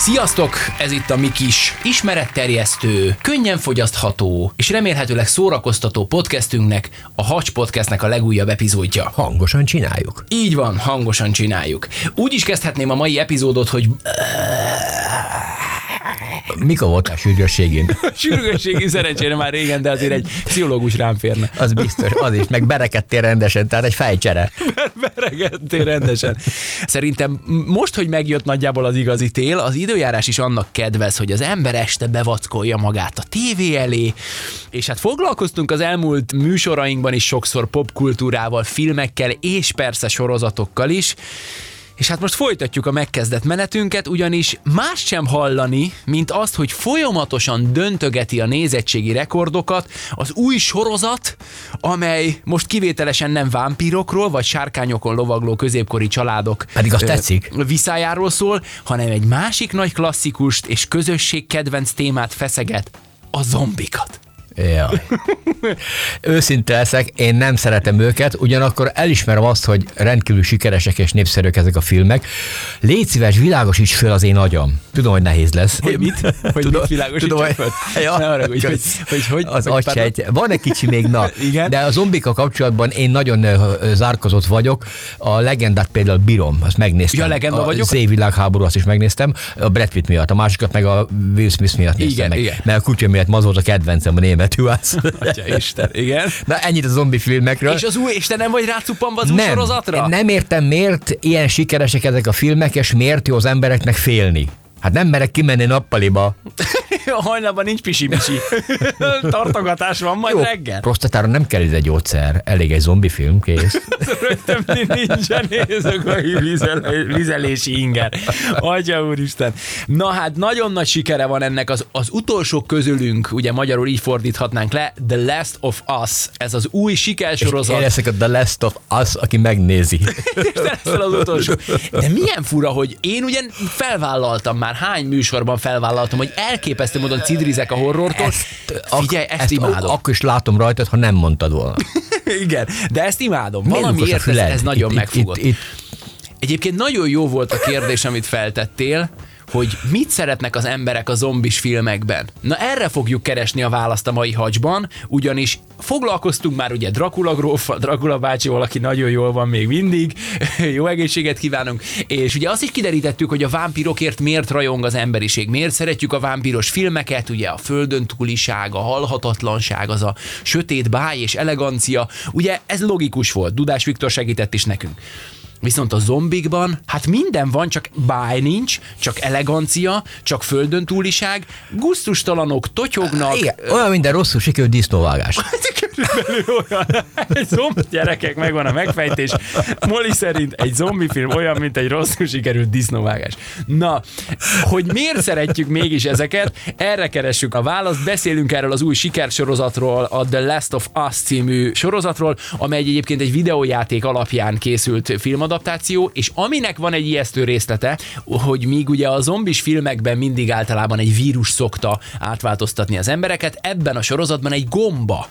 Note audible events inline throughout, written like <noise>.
Sziasztok! Ez itt a mi kis ismeretterjesztő, könnyen fogyasztható és remélhetőleg szórakoztató podcastünknek, a Hacs Podcastnek a legújabb epizódja. Hangosan csináljuk. Így van, hangosan csináljuk. Úgy is kezdhetném a mai epizódot, hogy Mikor voltál sürgősségén? sürgősségi szerencsére már régen, de azért egy pszichológus rám férne. Az biztos, az is, meg berekedtél rendesen, tehát egy fejcsere. Beregettél rendesen. Szerintem most, hogy megjött nagyjából az igazi tél, az időjárás is annak kedvez, hogy az ember este bevackolja magát a tévé elé, és hát foglalkoztunk az elmúlt műsorainkban is sokszor popkultúrával, filmekkel és persze sorozatokkal is, és hát most folytatjuk a megkezdett menetünket, ugyanis más sem hallani, mint azt, hogy folyamatosan döntögeti a nézettségi rekordokat az új sorozat, amely most kivételesen nem vámpírokról, vagy sárkányokon lovagló középkori családok Pedig azt tetszik. viszájáról szól, hanem egy másik nagy klasszikust és közösség kedvenc témát feszeget, a zombikat. Jaj. Őszinte leszek, én nem szeretem őket, ugyanakkor elismerem azt, hogy rendkívül sikeresek és népszerűek ezek a filmek. Légy szíves, világosíts föl az én agyam. Tudom, hogy nehéz lesz. Hogy mit? <laughs> Hogy tudom, mit világosítsak tudom, hogy, föl? <laughs> ja, Ne haragudj, hogy, hogy, hogy, az hogy agysejt. Van egy kicsi még, na. <laughs> Igen. De a zombika kapcsolatban én nagyon zárkozott vagyok. A legendát például bírom, azt megnéztem. Ja, legenda a vagyok? Z világháború, azt is megnéztem. A Brad Pitt miatt, a másikat meg a Will Smith miatt néztem Igen, meg. igen. Mert a kutya miatt az volt a kedvencem a német juhász. <laughs> Atya Isten, igen. Na ennyit a zombi filmekről. És az új, és te nem vagy rácuppanva az új nem, sorozatra? nem értem, miért ilyen sikeresek ezek a filmek, és miért jó az embereknek félni. Hát nem merek kimenni nappaliba. <laughs> Hajnalban nincs pisi-misi. <laughs> Tartogatás van majd Jó, reggel. prostatára nem kell egy gyógyszer, elég egy zombi film, kész. <laughs> Rögtön nincsen nézők a vizel- vizelési inger. Atya úristen. Na hát nagyon nagy sikere van ennek az, az utolsó közülünk, ugye magyarul így fordíthatnánk le, The Last of Us. Ez az új Én sikersorozat. leszek a The Last of Us, aki megnézi. És te leszel az utolsó. De milyen fura, hogy én ugye felvállaltam már, hány műsorban felvállaltam, hogy elképesztő módon cidrizek a horrortól. Figyelj, ezt, ezt imádom. Akkor is látom rajtad, ha nem mondtad volna. <laughs> Igen, de ezt imádom. Miért Valamiért ez, ez nagyon Itt- megfogott. Itt, itt, Egyébként nagyon jó volt a kérdés, amit feltettél, hogy mit szeretnek az emberek a zombis filmekben. Na erre fogjuk keresni a választ a mai hacsban, ugyanis foglalkoztunk már ugye Dracula grófa, Dracula bácsival, aki nagyon jól van még mindig, <laughs> jó egészséget kívánunk, és ugye azt is kiderítettük, hogy a vámpirokért miért rajong az emberiség, miért szeretjük a vámpiros filmeket, ugye a földön túliság, a halhatatlanság, az a sötét báj és elegancia, ugye ez logikus volt, Dudás Viktor segített is nekünk. Viszont a zombikban, hát minden van, csak báj nincs, csak elegancia, csak földön túliság, gusztustalanok totyognak. igen, olyan minden rosszul sikerült disznóvágás. <laughs> Körülbelül olyan. Egy zombi gyerekek, megvan a megfejtés. Moli szerint egy zombi film olyan, mint egy rosszul sikerült disznóvágás. Na, hogy miért szeretjük mégis ezeket, erre keressük a választ. Beszélünk erről az új sikersorozatról, a The Last of Us című sorozatról, amely egyébként egy videójáték alapján készült filmadaptáció, és aminek van egy ijesztő részlete, hogy míg ugye a zombis filmekben mindig általában egy vírus szokta átváltoztatni az embereket, ebben a sorozatban egy gomba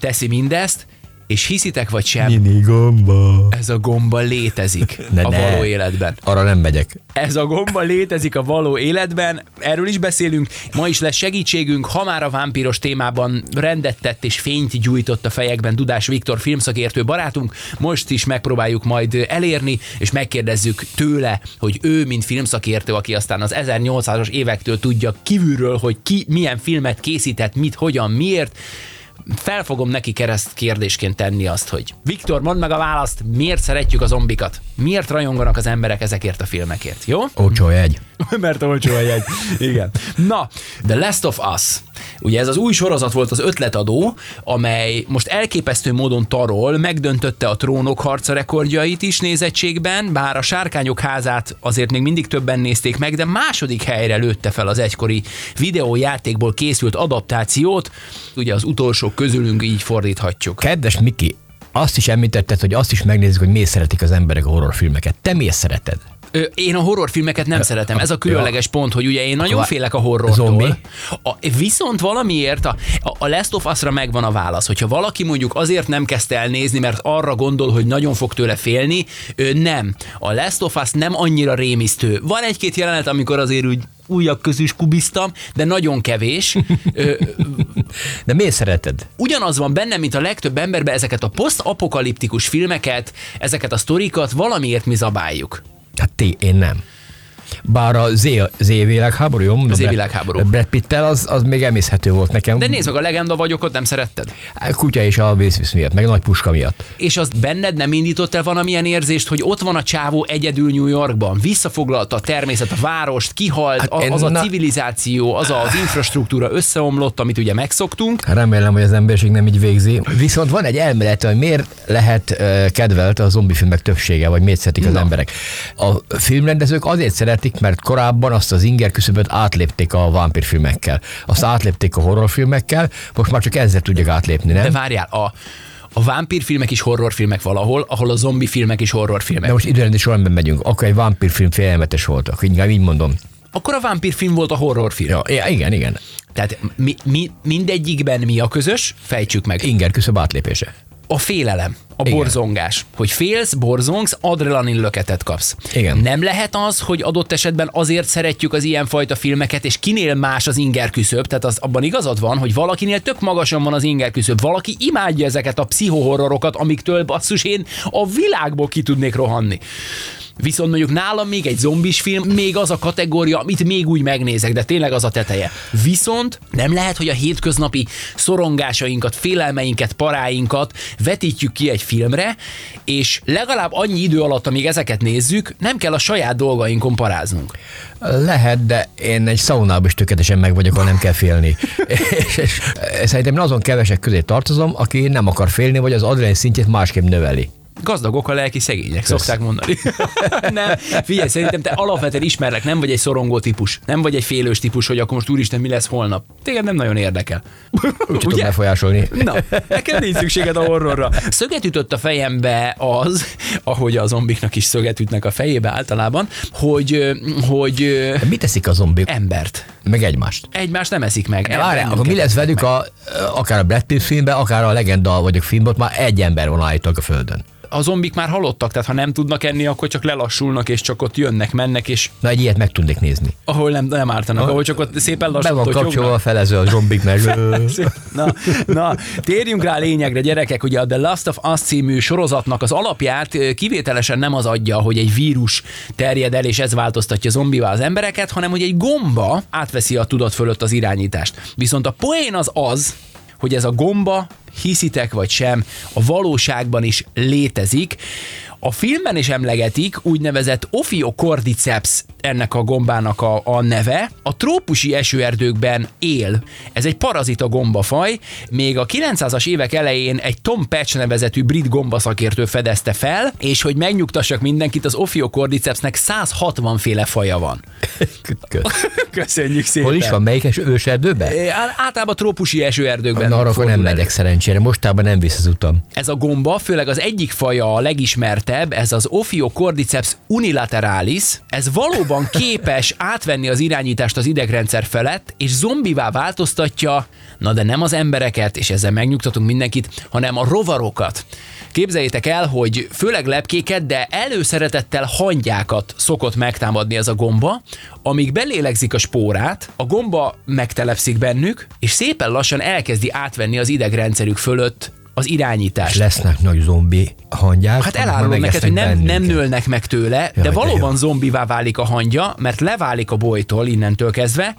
teszi mindezt, és hiszitek vagy sem, Mini gomba. ez a gomba létezik <laughs> Ne, a ne. való életben. Arra nem megyek. Ez a gomba létezik a való életben, erről is beszélünk. Ma is lesz segítségünk, ha már a vámpiros témában rendet tett és fényt gyújtott a fejekben Dudás Viktor filmszakértő barátunk. Most is megpróbáljuk majd elérni, és megkérdezzük tőle, hogy ő, mint filmszakértő, aki aztán az 1800-as évektől tudja kívülről, hogy ki milyen filmet készített, mit, hogyan, miért, fel fogom neki kereszt kérdésként tenni azt, hogy Viktor, mondd meg a választ, miért szeretjük a zombikat? Miért rajonganak az emberek ezekért a filmekért, jó? Olcsó jegy. <laughs> Mert olcsó a jegy. Igen. Na, The Last of Us. Ugye ez az új sorozat volt az ötletadó, amely most elképesztő módon tarol, megdöntötte a trónok harca rekordjait is nézettségben, bár a sárkányok házát azért még mindig többen nézték meg, de második helyre lőtte fel az egykori videójátékból készült adaptációt, ugye az utolsók közülünk így fordíthatjuk. Kedves Miki, azt is említetted, hogy azt is megnézzük, hogy miért szeretik az emberek a horrorfilmeket. Te miért szereted? Én a horrorfilmeket nem szeretem. Ez a különleges pont, hogy ugye én nagyon félek a horrortól. zombi? A, viszont valamiért a, a- Last of Us-ra megvan a válasz. Hogyha valaki mondjuk azért nem kezdte el nézni, mert arra gondol, hogy nagyon fog tőle félni, nem. A Last of Us nem annyira rémisztő. Van egy-két jelenet, amikor azért úgy újak közül is kubiztam, de nagyon kevés. De miért szereted? ugyanaz van benne, mint a legtöbb emberben ezeket a posztapokaliptikus filmeket, ezeket a sztorikat valamiért mi zabáljuk. Hát ti, én nem. Bár a Z, Z világháború, jó? Z világháború. Brad Pittel az, az még emészhető volt nekem. De nézd meg, a legenda vagyok, ott nem szeretted? A Kutya és a Vészvisz miatt, meg nagy puska miatt. És azt benned nem indított el valamilyen érzést, hogy ott van a csávó egyedül New Yorkban, visszafoglalta a természet, a várost, kihalt, Hát a, az a na- civilizáció, az az infrastruktúra összeomlott, amit ugye megszoktunk. Remélem, hogy az emberiség nem így végzi. Viszont van egy elmélet, hogy miért lehet kedvelt a zombi filmek többsége, vagy miért szeretik az Na. emberek. A filmrendezők azért szeretik, mert korábban azt az inger küszöböt átlépték a vámpírfilmekkel. Azt átlépték a horrorfilmekkel, most már csak ezzel tudják átlépni, nem? De várjál, a, a vámpírfilmek is horrorfilmek valahol, ahol a zombi filmek is horrorfilmek. De most időrendi sorrendben megyünk. Akkor egy vámpírfilm félelmetes volt, akkor inkább így mondom. Akkor a vámpírfilm volt a horrorfilm. Ja, ja, igen, igen. Tehát mi, mi, mindegyikben mi a közös? Fejtsük meg. Inger küszöb átlépése. A félelem, a Igen. borzongás. Hogy félsz, borzongsz, adrenalin löketet kapsz. Igen. Nem lehet az, hogy adott esetben azért szeretjük az ilyenfajta filmeket, és kinél más az inger küszöb, tehát az, abban igazad van, hogy valakinél tök magasan van az inger küszöb. Valaki imádja ezeket a pszichohorrorokat, amiktől basszus én a világból ki tudnék rohanni. Viszont mondjuk nálam még egy zombis film, még az a kategória, amit még úgy megnézek, de tényleg az a teteje. Viszont nem lehet, hogy a hétköznapi szorongásainkat, félelmeinket, paráinkat vetítjük ki egy filmre, és legalább annyi idő alatt, amíg ezeket nézzük, nem kell a saját dolgainkon paráznunk. Lehet, de én egy szaunában is tökéletesen meg vagyok, ahol nem kell félni. <laughs> és, és szerintem azon kevesek közé tartozom, aki nem akar félni, vagy az adrenalin szintjét másképp növeli. Gazdagok a lelki szegények, szokták mondani. <laughs> nem, figyelj, szerintem te alapvetően ismerlek, nem vagy egy szorongó típus, nem vagy egy félős típus, hogy akkor most úristen, mi lesz holnap. Téged nem nagyon érdekel. Úgy tudom befolyásolni. Na, nekem nincs szükséged a horrorra. Szöget ütött a fejembe az, ahogy a zombiknak is szöget ütnek a fejébe általában, hogy, hogy mit teszik a zombik? embert. Meg egymást. Egymást nem eszik meg. Várjál, bennünket akkor mi lesz velük meg. a, akár a Brad Pitt filmben, akár a Legenda vagy a filmben, már egy ember van állítólag a földön. A zombik már halottak, tehát ha nem tudnak enni, akkor csak lelassulnak, és csak ott jönnek, mennek, és Na, egy ilyet meg tudnék nézni. ahol nem, nem ártanak, ahol csak ott szépen Be lassan van totyognak. kapcsolva a felező a zombik, meg... <laughs> Na, na, térjünk rá a lényegre, gyerekek. Ugye a The Last of Us című sorozatnak az alapját kivételesen nem az adja, hogy egy vírus terjed el, és ez változtatja zombivá az embereket, hanem hogy egy gomba átveszi a tudat fölött az irányítást. Viszont a poén az az, hogy ez a gomba, hiszitek vagy sem, a valóságban is létezik. A filmben is emlegetik úgynevezett Ophiocordyceps ennek a gombának a, a neve. A trópusi esőerdőkben él. Ez egy parazita gombafaj. Még a 900-as évek elején egy Tom Patch nevezetű brit gombaszakértő fedezte fel, és hogy megnyugtassak mindenkit, az Ophiocordycepsnek 160 féle faja van. Köszönjük szépen. Hol is van? Melyik őserdőben? Általában trópusi esőerdőkben. Na, arra nem megyek szerencsére. Mostában nem visz az utam. Ez a gomba, főleg az egyik faja a legismertebb, ez az Ophiocordyceps unilateralis. Ez valóban <laughs> képes átvenni az irányítást az idegrendszer felett, és zombivá változtatja, na de nem az embereket, és ezzel megnyugtatunk mindenkit, hanem a rovarokat. Képzeljétek el, hogy főleg lepkéket, de előszeretettel hangyákat szokott megtámadni ez a gomba, amíg belélegzik a spórát, a gomba megtelepszik bennük, és szépen lassan elkezdi átvenni az idegrendszerük fölött az irányítást. És lesznek nagy zombi hangyák. Hát elárulom neked, hogy nem, nem nőlnek meg tőle, Jaj, de de valóban jó. zombivá válik a hangya, mert leválik a bolytól innentől kezdve,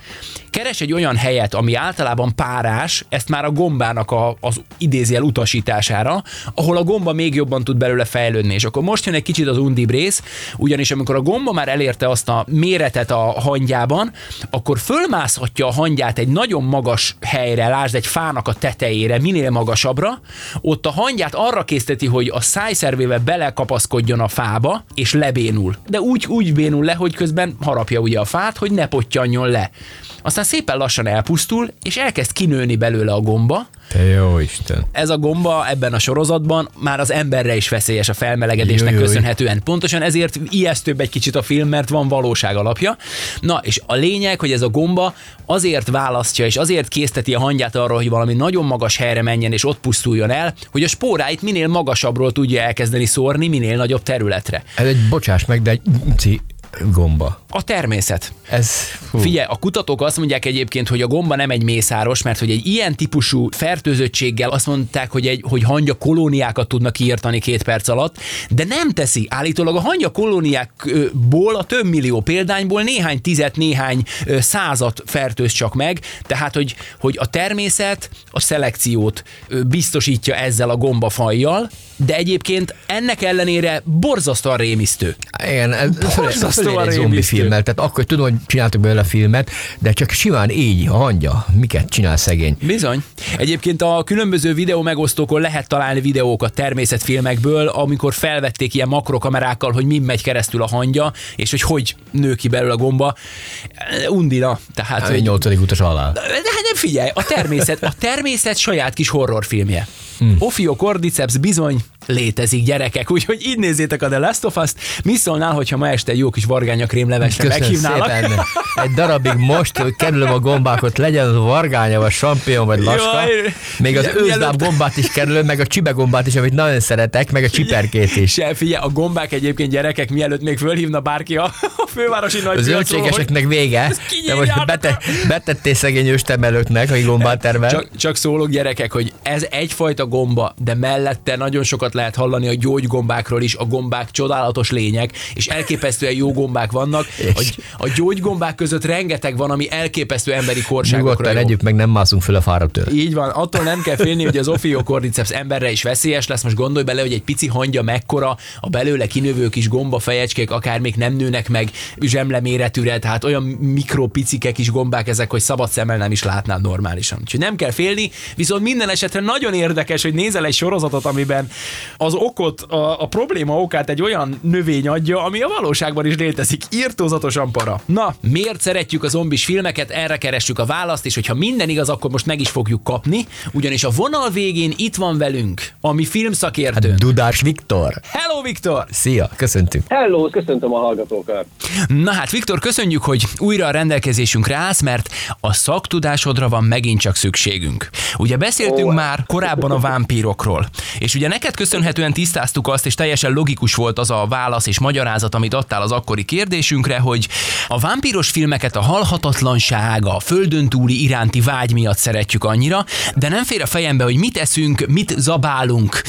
keres egy olyan helyet, ami általában párás, ezt már a gombának a, az idézél utasítására, ahol a gomba még jobban tud belőle fejlődni. És akkor most jön egy kicsit az undibb rész, ugyanis amikor a gomba már elérte azt a méretet a hangyában, akkor fölmászhatja a hangyát egy nagyon magas helyre, lásd egy fának a tetejére, minél magasabbra, ott a hangyát arra készteti, hogy a szájszervével belekapaszkodjon a fába, és lebénul. De úgy, úgy bénul le, hogy közben harapja ugye a fát, hogy ne pottyanjon le. Aztán szépen lassan elpusztul, és elkezd kinőni belőle a gomba, Te jó Isten. ez a gomba ebben a sorozatban már az emberre is veszélyes a felmelegedésnek Jaj, jaj. köszönhetően. Pontosan ezért ijesztőbb egy kicsit a film, mert van valóság alapja. Na, és a lényeg, hogy ez a gomba azért választja, és azért készteti a hangyát arra, hogy valami nagyon magas helyre menjen, és ott pusztuljon el, hogy a spóráit minél magasabbról tudja elkezdeni szórni, minél nagyobb területre. Ez egy, bocsáss meg, de egy gomba. A természet. Ez, fú. Figyelj, a kutatók azt mondják egyébként, hogy a gomba nem egy mészáros, mert hogy egy ilyen típusú fertőzöttséggel azt mondták, hogy, egy, hogy hangya kolóniákat tudnak kiirtani két perc alatt, de nem teszi. Állítólag a hangya kolóniákból, a több millió példányból néhány tizet, néhány százat fertőz csak meg, tehát hogy, hogy a természet a szelekciót biztosítja ezzel a gombafajjal, de egyébként ennek ellenére borzasztóan rémisztő. Igen, Borzasztóan egy zombi filmmel, tehát akkor tudom, hogy csináltak belőle filmet, de csak simán így, a hangya, miket csinál szegény. Bizony. Egyébként a különböző videó megosztókon lehet találni videókat természetfilmekből, amikor felvették ilyen makrokamerákkal, hogy mi megy keresztül a hangya, és hogy hogy nő ki belőle a gomba. Undina. Tehát, Hát, egy nyolcadik utas alá. De hát nem figyelj, a természet, a természet saját kis horrorfilmje. Hmm. Ophiocordyceps bizony létezik, gyerekek, úgyhogy így nézzétek a The Last of Us-t. Mi szólnál, hogyha ma este egy jó kis vargányakrém levesre meghívnálak? szépen. Egy darabig most hogy kerülöm a gombákat, legyen az vargánya, vagy sampion, vagy laska. Jaj. Még az őzláb gombát is kerülöm, meg a csibegombát is, amit nagyon szeretek, meg a csiperkét is. Se, figyelj, a gombák egyébként gyerekek, mielőtt még fölhívna bárki a, a <laughs> fővárosi nagy Az zöldségeseknek vége. De most bete, betettél szegény őstemelőknek, akik gombát tervel. Csak, csak szólok gyerekek, hogy ez egyfajta gomba, de mellette nagyon sokat lehet hallani a gyógygombákról is, a gombák csodálatos lények, és elképesztően jó gombák vannak. A, a gyógygombák között rengeteg van, ami elképesztő emberi korságokra Nyugodtan jó. együtt meg nem mászunk föl a fáradtől. Így van, attól nem kell félni, hogy az Ophiocordyceps emberre is veszélyes lesz. Most gondolj bele, hogy egy pici hangya mekkora, a belőle kinövő kis gomba fejecskék akár még nem nőnek meg zsemle méretűre, tehát olyan mikropicike kis gombák ezek, hogy szabad szemmel nem is látnád normálisan. Úgyhogy nem kell félni, viszont minden esetre nagyon érdekes, hogy nézel egy sorozatot, amiben az okot, a, a probléma okát egy olyan növény adja, ami a valóságban is létezik. Írtózatosan para. Na, miért szeretjük a zombis filmeket? Erre keressük a választ, és hogyha minden igaz, akkor most meg is fogjuk kapni, ugyanis a vonal végén itt van velünk a mi filmszakértőnk. Dudás Viktor. Hello, Viktor! Szia, köszöntünk. Hello, köszöntöm a hallgatókat. Na hát, Viktor, köszönjük, hogy újra a rendelkezésünkre állsz, mert a szaktudásodra van megint csak szükségünk. Ugye beszéltünk Ó. már korábban a vámpírokról, és ugye neked köszönhetően tisztáztuk azt, és teljesen logikus volt az a válasz és magyarázat, amit adtál az akkori kérdésünkre, hogy a vámpíros filmeket a halhatatlanság, a földön túli iránti vágy miatt szeretjük annyira, de nem fér a fejembe, hogy mit eszünk, mit zabálunk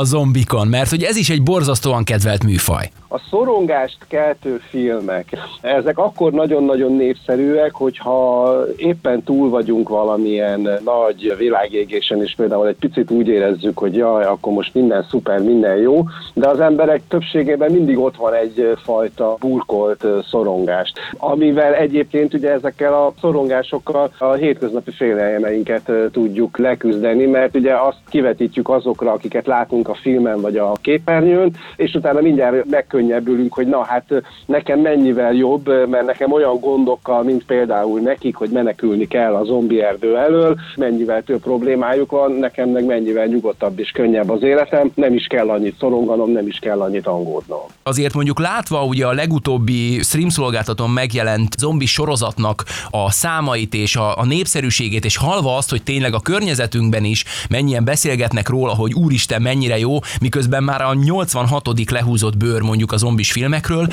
a zombikon, mert hogy ez is egy borzasztóan kedvelt műfaj. A szorongást keltő filmek, ezek akkor nagyon-nagyon népszerűek, hogyha éppen túl vagyunk valamilyen nagy világégésen, és például egy picit úgy érezzük, hogy jaj, akkor most minden szuper, minden jó, de az emberek többségében mindig ott van egyfajta burkolt szorongást, amivel egyébként ugye ezekkel a szorongásokkal a hétköznapi félelmeinket tudjuk leküzdeni, mert ugye azt kivetítjük azokra, akiket látunk a filmen vagy a képernyőn, és utána mindjárt megkönnyebbülünk, hogy na hát nekem mennyivel jobb, mert nekem olyan gondokkal, mint például nekik, hogy menekülni kell a zombi erdő elől, mennyivel több problémájuk van, nekem meg mennyivel nyugodtabb és könnyebb az életem, életem, nem is kell annyit szoronganom, nem is kell annyit angódnom. Azért mondjuk látva ugye a legutóbbi stream szolgáltatón megjelent zombi sorozatnak a számait és a, a népszerűségét, és halva azt, hogy tényleg a környezetünkben is mennyien beszélgetnek róla, hogy úristen mennyire jó, miközben már a 86. lehúzott bőr mondjuk a zombis filmekről,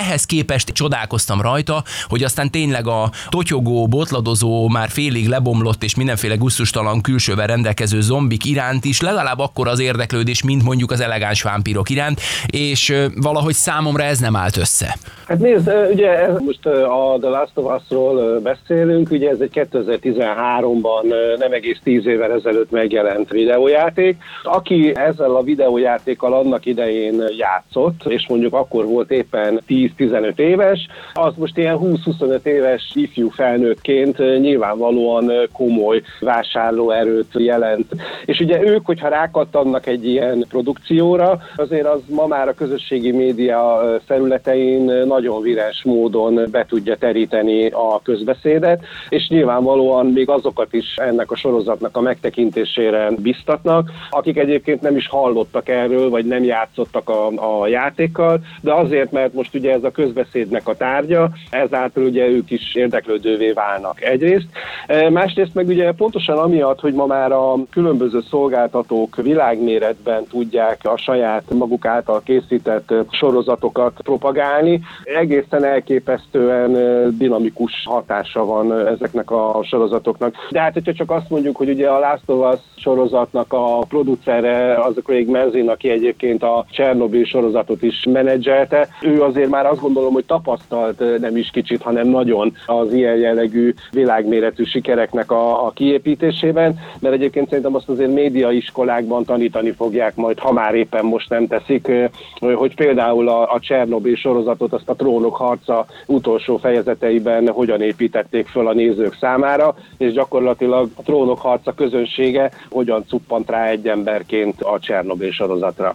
ehhez képest csodálkoztam rajta, hogy aztán tényleg a totyogó, botladozó, már félig lebomlott és mindenféle gusztustalan külsővel rendelkező zombik iránt is legalább akkor az érdeklődés, mint mondjuk az elegáns vámpírok iránt, és valahogy számomra ez nem állt össze. Hát nézd, ugye most a The Last of Us-ról beszélünk, ugye ez egy 2013-ban nem egész 10 évvel ezelőtt megjelent videójáték. Aki ezzel a videójátékkal annak idején játszott, és mondjuk akkor volt éppen 10-15 éves, az most ilyen 20-25 éves ifjú felnőttként nyilvánvalóan komoly vásárlóerőt jelent. És ugye ők, hogyha rákattannak egy ilyen produkcióra, azért az ma már a közösségi média felületein nagyon vires módon be tudja teríteni a közbeszédet, és nyilvánvalóan még azokat is ennek a sorozatnak a megtekintésére biztatnak, akik egyébként nem is hallottak erről, vagy nem játszottak a, a játékkal, de azért, mert most ugye ez a közbeszédnek a tárgya, ezáltal ugye ők is érdeklődővé válnak egyrészt. Másrészt meg ugye pontosan amiatt, hogy ma már a különböző szolgáltatók világméretben tudják a saját maguk által készített sorozatokat propagálni, egészen elképesztően dinamikus hatása van ezeknek a sorozatoknak. De hát, hogyha csak azt mondjuk, hogy ugye a Last of Us sorozatnak a producere az a Craig Mazin, aki egyébként a Csernobyl sorozatot is menedzselte, ő azért már azt gondolom, hogy tapasztalt nem is kicsit, hanem nagyon az ilyen jellegű világméretű sikereknek a, a kiépítésében, mert egyébként szerintem azt azért médiaiskolákban tanítani fogják majd, ha már éppen most nem teszik, hogy például a, a Csernobyl sorozatot azt a trónok harca utolsó fejezeteiben hogyan építették föl a nézők számára, és gyakorlatilag a trónok harca közönsége hogyan cuppant rá egy emberként a Csernobyl sorozatra.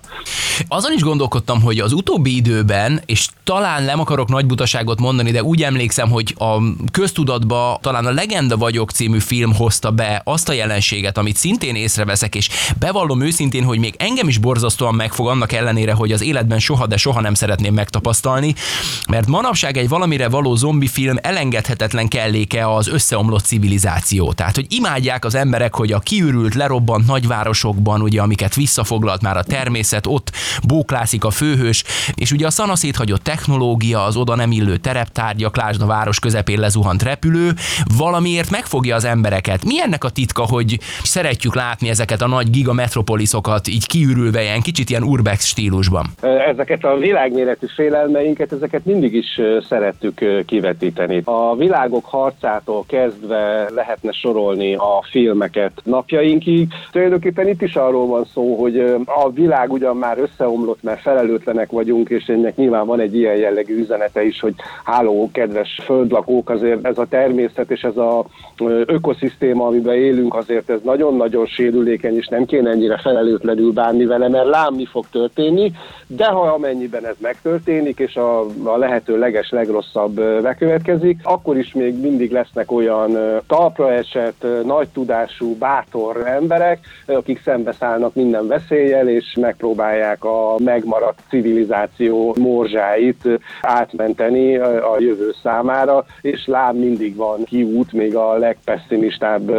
Azon is gondolkodtam, hogy az utóbbi időben, és talán nem akarok nagy butaságot mondani, de úgy emlékszem, hogy a köztudatba talán a Legenda vagyok című film hozta be azt a jelenséget, amit szintén észreveszek, és bevallom őszintén, hogy még engem is borzasztóan megfog annak ellenére, hogy az életben soha, de soha nem szeretném megtapasztalni, mert manapság egy valamire való zombi film elengedhetetlen kelléke az összeomlott civilizáció. Tehát, hogy imádják az emberek, hogy a kiürült, lerobbant nagyvárosokban, ugye, amiket visszafoglalt már a természet, ott bóklászik a főhős, és ugye a szanaszét hagyott technológia, az oda nem illő tereptárgyak, lásd a város közepén lezuhant repülő, valamiért megfogja az embereket. Mi ennek a titka, hogy szeretjük látni ezeket a nagy gigametropoliszokat így kiürülve ilyen kicsit ilyen urbex stílusban? Ezeket a világméretű félelmeinket, ezeket mindig is szerettük kivetíteni. A világok harcától kezdve lehetne sorolni a filmeket napjainkig. Tulajdonképpen itt is arról van szó, hogy a világ ugyan már összeomlott, mert felelőtlenek vagyunk, és ennek nyilván van egy ilyen jellegű üzenete is, hogy háló, kedves földlakók, azért ez a természet és ez a ökoszisztéma, amiben élünk, azért ez nagyon-nagyon sérülékeny, és nem kéne ennyire felelőtlenül bánni vele, mert lám mi fog történni, de ha amennyiben ez megtörténik, és a, a lehető leges, legrosszabb bekövetkezik, akkor is még mindig lesznek olyan talpra esett, nagy tudású, bátor emberek, akik szembeszállnak minden veszéllyel, és megpróbálják a megmaradt civilizáció morzsáit átmenteni a jövő számára, és lám mindig van kiút, még a legpesszimistább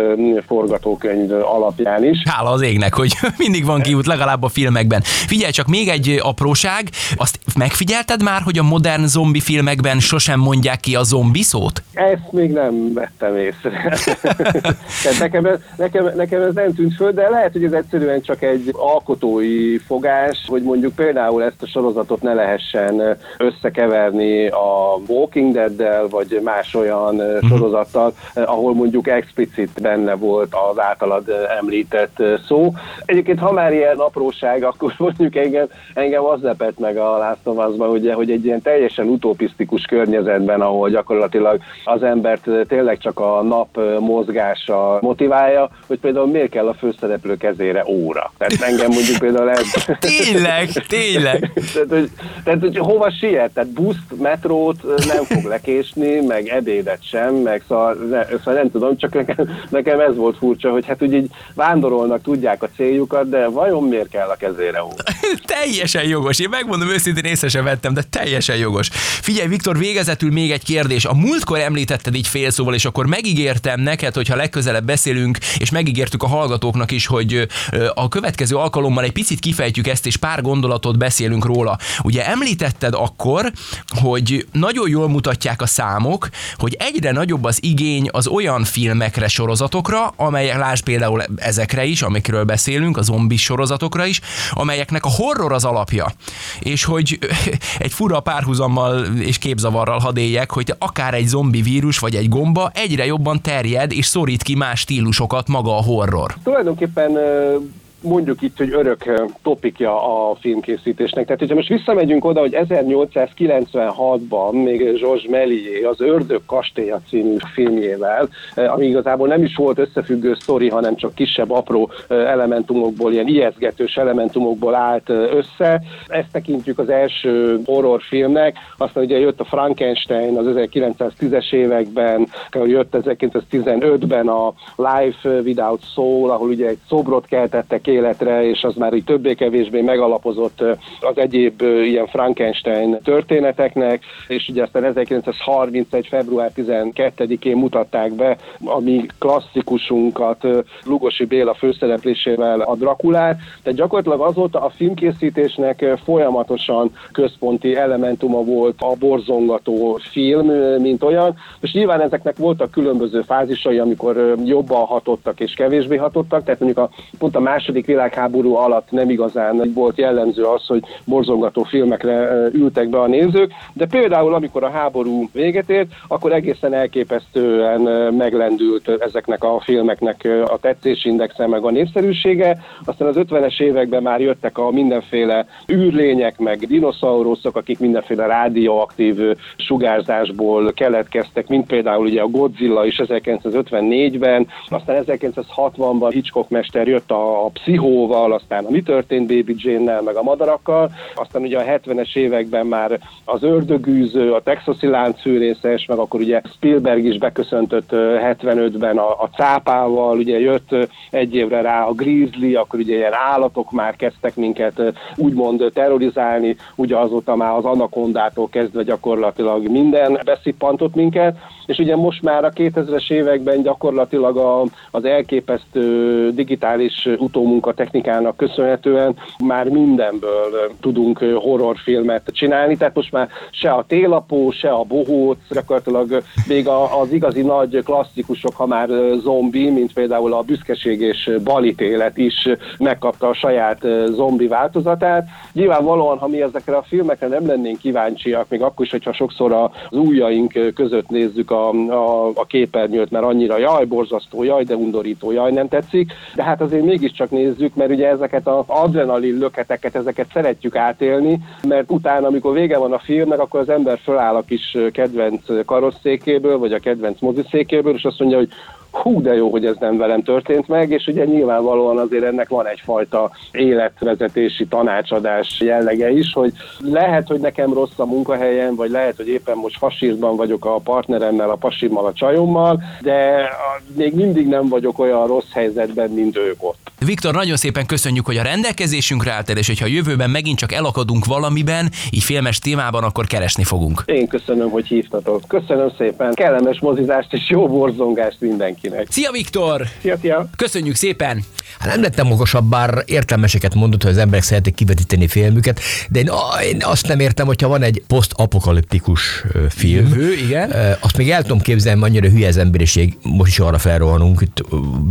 forgatókönyv alapján is. Hála az égnek, hogy <laughs> mindig van kiút, legalább a filmekben. Figyelj csak, még egy apróság, azt megfigyelted már, hogy a modern zombi filmekben sosem mondják ki a zombi szót? Ezt még nem vettem észre. <laughs> nekem, ez, nekem, nekem ez nem tűnt föl, de lehet, hogy ez egyszerűen csak egy alkotói fogás, hogy mondjuk például ezt a sorozatot ne lehessen összekeverni a Walking Dead-del, vagy más olyan uh-huh. sorozattal, ahol mondjuk explicit benne volt az általad említett szó. Egyébként, ha már ilyen apróság, <laughs> akkor mondjuk engem, engem az lepett meg a Last of Us-ban, ugye, hogy egy ilyen teljesen utopisztikus környezetben, ahol gyakorlatilag az embert tényleg csak a nap mozgása motiválja, hogy például miért kell a főszereplő kezére óra. Tehát engem mondjuk például ez... tényleg, tényleg. tehát, hogy, tehát, hogy hova siet? Tehát buszt, metrót nem fog lekésni, meg ebédet sem, meg szóval, ne, szóval nem tudom, csak nekem, nekem ez volt furcsa, hogy hát úgy így vándorolnak, tudják a céljukat, de vajon miért kell a kezére ó? <laughs> teljesen jogos. Én megmondom őszintén, észre sem vettem, de teljesen jogos. Figyelj, Viktor, végezetül még egy kérdés. A múltkor említetted így félszóval, és akkor megígértem neked, hogy ha legközelebb beszélünk, és megígértük a hallgatóknak is, hogy a következő alkalommal egy picit kifejtjük ezt, és pár gondolatot beszélünk róla. Ugye említetted akkor, hogy nagyon jól mutatják a számok, hogy egyre nagyobb az igény az olyan filmekre, sorozatokra, amelyek, lásd például ezekre is, amikről beszélünk, a zombi sorozatokra is, amelyeknek a horror az alapja. És hogy <laughs> egy fura párhuzammal és képzavarral hadélyek, hogy akár egy zombi vírus vagy egy gomba egyre jobban terjed és szorít ki más stílusokat maga a horror. Tulajdonképpen mondjuk itt, hogy örök topikja a filmkészítésnek. Tehát, hogyha most visszamegyünk oda, hogy 1896-ban még Georges Méliès az Ördög kastélya című filmjével, ami igazából nem is volt összefüggő sztori, hanem csak kisebb, apró elementumokból, ilyen ijeszgetős elementumokból állt össze. Ezt tekintjük az első horrorfilmnek. Aztán ugye jött a Frankenstein az 1910-es években, jött 1915-ben a Life Without Soul, ahol ugye egy szobrot keltettek életre, és az már így többé-kevésbé megalapozott az egyéb ilyen Frankenstein történeteknek, és ugye aztán 1931. február 12-én mutatták be a mi klasszikusunkat Lugosi Béla főszereplésével a Drakulát, tehát gyakorlatilag azóta a filmkészítésnek folyamatosan központi elementuma volt a borzongató film, mint olyan, és nyilván ezeknek voltak különböző fázisai, amikor jobban hatottak és kevésbé hatottak, tehát mondjuk a, pont a második második világháború alatt nem igazán volt jellemző az, hogy borzongató filmekre ültek be a nézők, de például amikor a háború véget ért, akkor egészen elképesztően meglendült ezeknek a filmeknek a tetszésindexe meg a népszerűsége. Aztán az 50-es években már jöttek a mindenféle űrlények, meg dinoszauruszok, akik mindenféle rádióaktív sugárzásból keletkeztek, mint például ugye a Godzilla is 1954-ben, aztán 1960-ban Hitchcock mester jött a, a Pszichóval, aztán a Mi történt Baby Jane-nel, meg a madarakkal, aztán ugye a 70-es években már az ördögűző, a texasi láncfűrészes, meg akkor ugye Spielberg is beköszöntött 75-ben a, a cápával, ugye jött egy évre rá a grizzly, akkor ugye ilyen állatok már kezdtek minket úgymond terrorizálni, ugye azóta már az anakondától kezdve gyakorlatilag minden beszippantott minket, és ugye most már a 2000-es években gyakorlatilag a, az elképesztő digitális utómunkatechnikának köszönhetően már mindenből tudunk horrorfilmet csinálni, tehát most már se a télapó, se a bohóc, gyakorlatilag még az igazi nagy klasszikusok, ha már zombi, mint például a büszkeség és balítélet is megkapta a saját zombi változatát. Nyilvánvalóan, ha mi ezekre a filmekre nem lennénk kíváncsiak, még akkor is, hogyha sokszor az ujjaink között nézzük a a, a, képernyőt, mert annyira jaj, borzasztó, jaj, de undorító, jaj, nem tetszik, de hát azért mégiscsak nézzük, mert ugye ezeket az adrenalin löketeket, ezeket szeretjük átélni, mert utána, amikor vége van a filmnek, akkor az ember föláll a kis kedvenc karosszékéből, vagy a kedvenc moziszékéből, és azt mondja, hogy hú, de jó, hogy ez nem velem történt meg, és ugye nyilvánvalóan azért ennek van egyfajta életvezetési tanácsadás jellege is, hogy lehet, hogy nekem rossz a munkahelyem, vagy lehet, hogy éppen most fasírban vagyok a partneremmel, a pasimmal, a csajommal, de még mindig nem vagyok olyan rossz helyzetben, mint ők ott. Viktor, nagyon szépen köszönjük, hogy a rendelkezésünkre álltál, és hogyha a jövőben megint csak elakadunk valamiben, így filmes témában, akkor keresni fogunk. Én köszönöm, hogy hívtatok. Köszönöm szépen. Kellemes mozizást és jó borzongást mindenkinek. Szia Viktor! Szia, szia! Köszönjük szépen! Hát nem lettem okosabb, bár értelmeseket mondott, hogy az emberek szeretik kivetíteni filmüket, de én, én azt nem értem, hogyha van egy posztapokaliptikus film. Jövő, igen. Azt még el tudom képzelni, annyira hülye az emberiség, most is arra felrohanunk, itt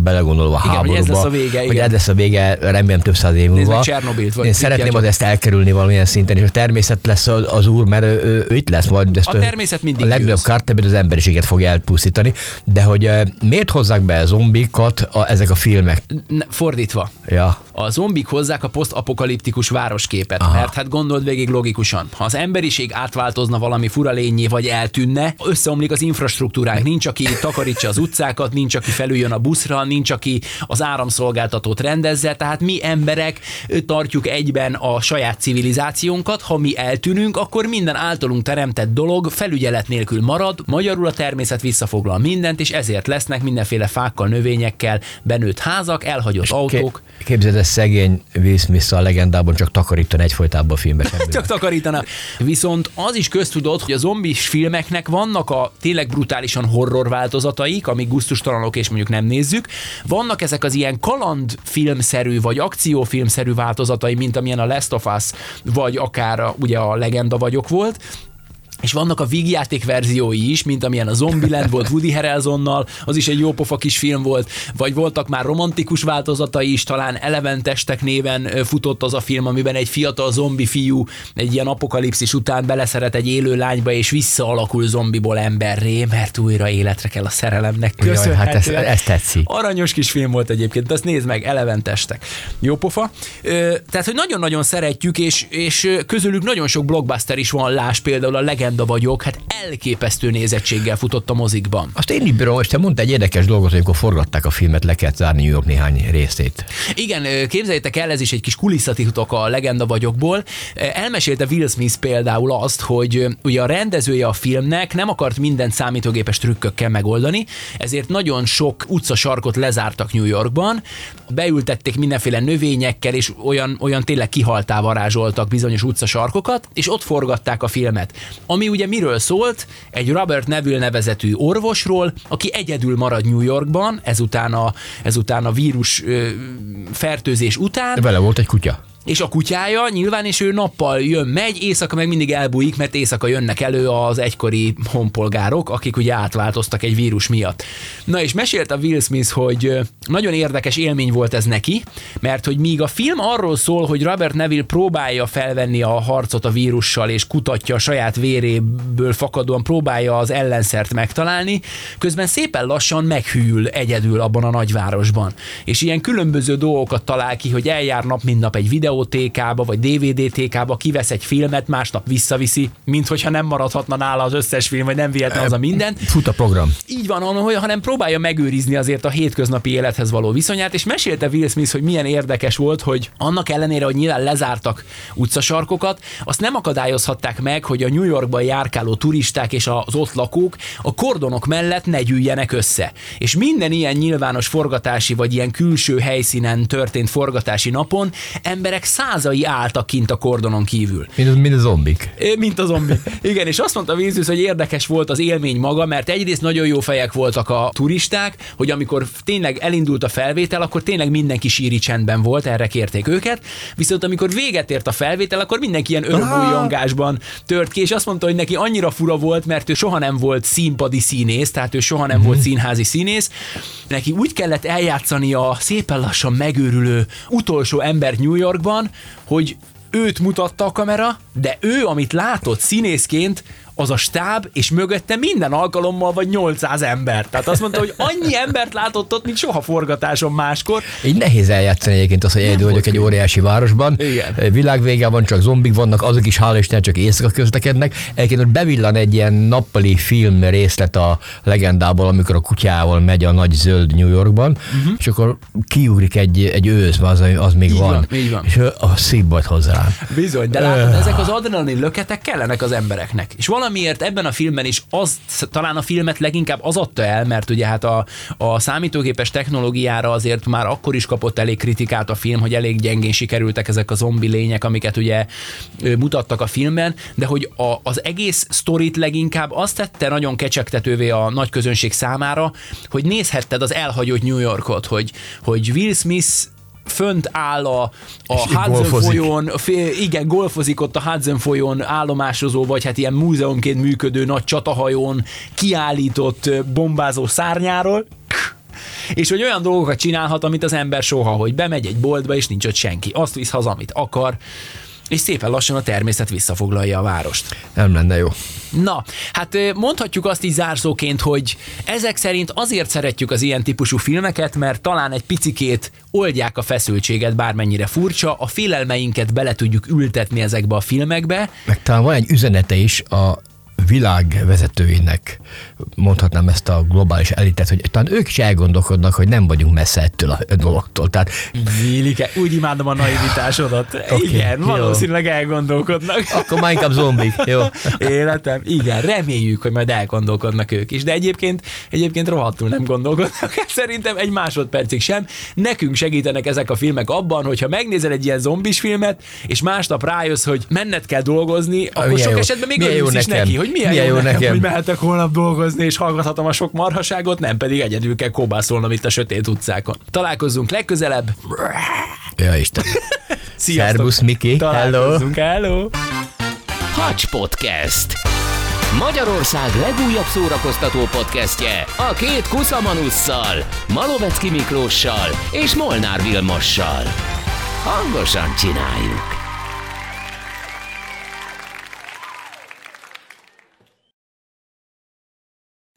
belegondolva a igen, háborúba. Hogy ez lesz a vége, hogy ez lesz a vége, remélem több száz év múlva. Csernobilt, Én szeretném az ezt elkerülni valamilyen szinten, és a természet lesz az, úr, mert ő, ő, ő itt lesz majd. Ezt a természet mindig A legnagyobb kártebet az emberiséget fogja elpusztítani, de hogy miért hozzák be zombikat a, ezek a filmek? Ne, fordítva. Ja. A zombik hozzák a posztapokaliptikus városképet, Aha. mert hát gondold végig logikusan, ha az emberiség átváltozna valami fura lényé, vagy eltűnne, összeomlik az infrastruktúránk, nincs aki takarítsa az utcákat, nincs aki felüljön a buszra, nincs aki az áramszolgáltatót rendezze, tehát mi emberek tartjuk egyben a saját civilizációnkat, ha mi eltűnünk, akkor minden általunk teremtett dolog felügyelet nélkül marad, magyarul a természet visszafoglal mindent, és ezért lesznek mindenféle fákkal, növényekkel benőtt házak, elhagyott autók. Képzeld, ez szegény Will a legendában csak takarítan egyfolytában a filmben. <laughs> csak takarítana. Viszont az is köztudott, hogy a zombis filmeknek vannak a tényleg brutálisan horror változataik, amik gusztustalanok és mondjuk nem nézzük. Vannak ezek az ilyen kalandfilmszerű vagy akciófilmszerű változatai, mint amilyen a Last of Us, vagy akár a, ugye a Legenda vagyok volt, és vannak a vígjáték verziói is, mint amilyen a Zombieland volt Woody Harrelsonnal, az is egy jó pofa kis film volt, vagy voltak már romantikus változatai is, talán Eleven testek néven futott az a film, amiben egy fiatal zombi fiú egy ilyen apokalipszis után beleszeret egy élő lányba, és visszaalakul zombiból emberré, mert újra életre kell a szerelemnek. Köszönhetően. Hát ez, ez tetszik. Aranyos kis film volt egyébként, azt nézd meg, Eleven testek. Jó pofa. Tehát, hogy nagyon-nagyon szeretjük, és, és közülük nagyon sok blockbuster is van, láss például a legend legenda vagyok, hát elképesztő nézettséggel futott a mozikban. Azt én így íbírom, és te mondta egy érdekes dolgot, amikor forgatták a filmet, le kellett zárni New York néhány részét. Igen, képzeljétek el, ez is egy kis kulisszatitok a legenda vagyokból. Elmesélte Will Smith például azt, hogy ugye a rendezője a filmnek nem akart minden számítógépes trükkökkel megoldani, ezért nagyon sok utcasarkot lezártak New Yorkban, beültették mindenféle növényekkel, és olyan, olyan tényleg kihaltá varázsoltak bizonyos utcasarkokat, és ott forgatták a filmet. Ami ugye miről szólt? Egy Robert Neville nevezetű orvosról, aki egyedül marad New Yorkban, ezután a, ezután a vírus ö, fertőzés után. De vele volt egy kutya és a kutyája nyilván, és ő nappal jön, megy, éjszaka meg mindig elbújik, mert éjszaka jönnek elő az egykori honpolgárok, akik ugye átváltoztak egy vírus miatt. Na és mesélt a Will Smith, hogy nagyon érdekes élmény volt ez neki, mert hogy míg a film arról szól, hogy Robert Neville próbálja felvenni a harcot a vírussal, és kutatja a saját véréből fakadóan próbálja az ellenszert megtalálni, közben szépen lassan meghűl egyedül abban a nagyvárosban. És ilyen különböző dolgokat talál ki, hogy eljár nap, mint nap egy videó videótékába, vagy DVD-tékába kivesz egy filmet, másnap visszaviszi, mint hogyha nem maradhatna nála az összes film, vagy nem vihetne az a mindent. Fut a program. Így van, hanem próbálja megőrizni azért a hétköznapi élethez való viszonyát, és mesélte Will Smith, hogy milyen érdekes volt, hogy annak ellenére, hogy nyilván lezártak utcasarkokat, azt nem akadályozhatták meg, hogy a New Yorkban járkáló turisták és az ott lakók a kordonok mellett ne gyűjjenek össze. És minden ilyen nyilvános forgatási vagy ilyen külső helyszínen történt forgatási napon emberek százai álltak kint a kordonon kívül. Mint, mint a zombik. Mint a zombik. Igen, és azt mondta Vízus, hogy érdekes volt az élmény maga, mert egyrészt nagyon jó fejek voltak a turisták, hogy amikor tényleg elindult a felvétel, akkor tényleg mindenki síri csendben volt, erre kérték őket, viszont amikor véget ért a felvétel, akkor mindenki ilyen örömújongásban tört ki, és azt mondta, hogy neki annyira fura volt, mert ő soha nem volt színpadi színész, tehát ő soha nem mm-hmm. volt színházi színész. Neki úgy kellett eljátszani a szépen lassan megőrülő utolsó ember New Yorkban, van, hogy őt mutatta a kamera, de ő, amit látott színészként, az a stáb, és mögötte minden alkalommal vagy 800 ember. Tehát azt mondta, hogy annyi embert látott ott, mint soha forgatáson máskor. Így nehéz eljátszani egyébként az, hogy egyedül vagyok egy óriási városban. Igen. Világvégában csak zombik vannak, azok is hála Isten csak éjszaka közlekednek. Egyébként ott bevillan egy ilyen nappali film részlet a legendából, amikor a kutyával megy a nagy zöld New Yorkban, uh-huh. és akkor kiugrik egy, egy ősz, az, az még így van. van. Így van. És a szép volt hozzá. Bizony, de látod, ezek az adrenalin löketek kellenek az embereknek. És valami valamiért ebben a filmben is az, talán a filmet leginkább az adta el, mert ugye hát a, a számítógépes technológiára azért már akkor is kapott elég kritikát a film, hogy elég gyengén sikerültek ezek a zombi lények, amiket ugye mutattak a filmben, de hogy a, az egész sztorit leginkább azt tette nagyon kecsegtetővé a nagy közönség számára, hogy nézhetted az elhagyott New Yorkot, hogy, hogy Will Smith fönt áll a, a Hudson folyón, igen, golfozik ott a Hudson folyón állomásozó, vagy hát ilyen múzeumként működő nagy csatahajón kiállított bombázó szárnyáról, és hogy olyan dolgokat csinálhat, amit az ember soha, hogy bemegy egy boltba, és nincs ott senki. Azt visz haza, amit akar, és szépen lassan a természet visszafoglalja a várost. Nem lenne jó. Na, hát mondhatjuk azt így zárszóként, hogy ezek szerint azért szeretjük az ilyen típusú filmeket, mert talán egy picikét oldják a feszültséget, bármennyire furcsa, a félelmeinket bele tudjuk ültetni ezekbe a filmekbe, Meg talán van egy üzenete is a világ vezetőinek, mondhatnám ezt a globális elitet, hogy talán ők is elgondolkodnak, hogy nem vagyunk messze ettől a dologtól. Tehát Vélike, úgy imádom a naivitásodat. <laughs> Oké, Igen, jó. valószínűleg elgondolkodnak. akkor már inkább zombik, jó? <laughs> Életem, igen, reméljük, hogy majd elgondolkodnak ők is, de egyébként, egyébként rohadtul nem gondolkodnak, <laughs> szerintem egy másodpercig sem. Nekünk segítenek ezek a filmek abban, hogyha megnézel egy ilyen zombis filmet, és másnap rájössz, hogy menned kell dolgozni, akkor milyen sok jó. esetben még Milyen jó nekem. neki, hogy milyen, Milyen jó, jó nekem, nekem. hogy mehetek holnap dolgozni, és hallgathatom a sok marhaságot, nem pedig egyedül kell kóbászolnom itt a sötét utcákon. Találkozzunk legközelebb. Ja, Isten. <laughs> Sziasztok! Szervusz, Miki. Hello. Találkozzunk, hello! Hacs Podcast. Magyarország legújabb szórakoztató podcastje a két kuszamanusszal, Malovecki Miklóssal és Molnár Vilmossal. Hangosan csináljuk!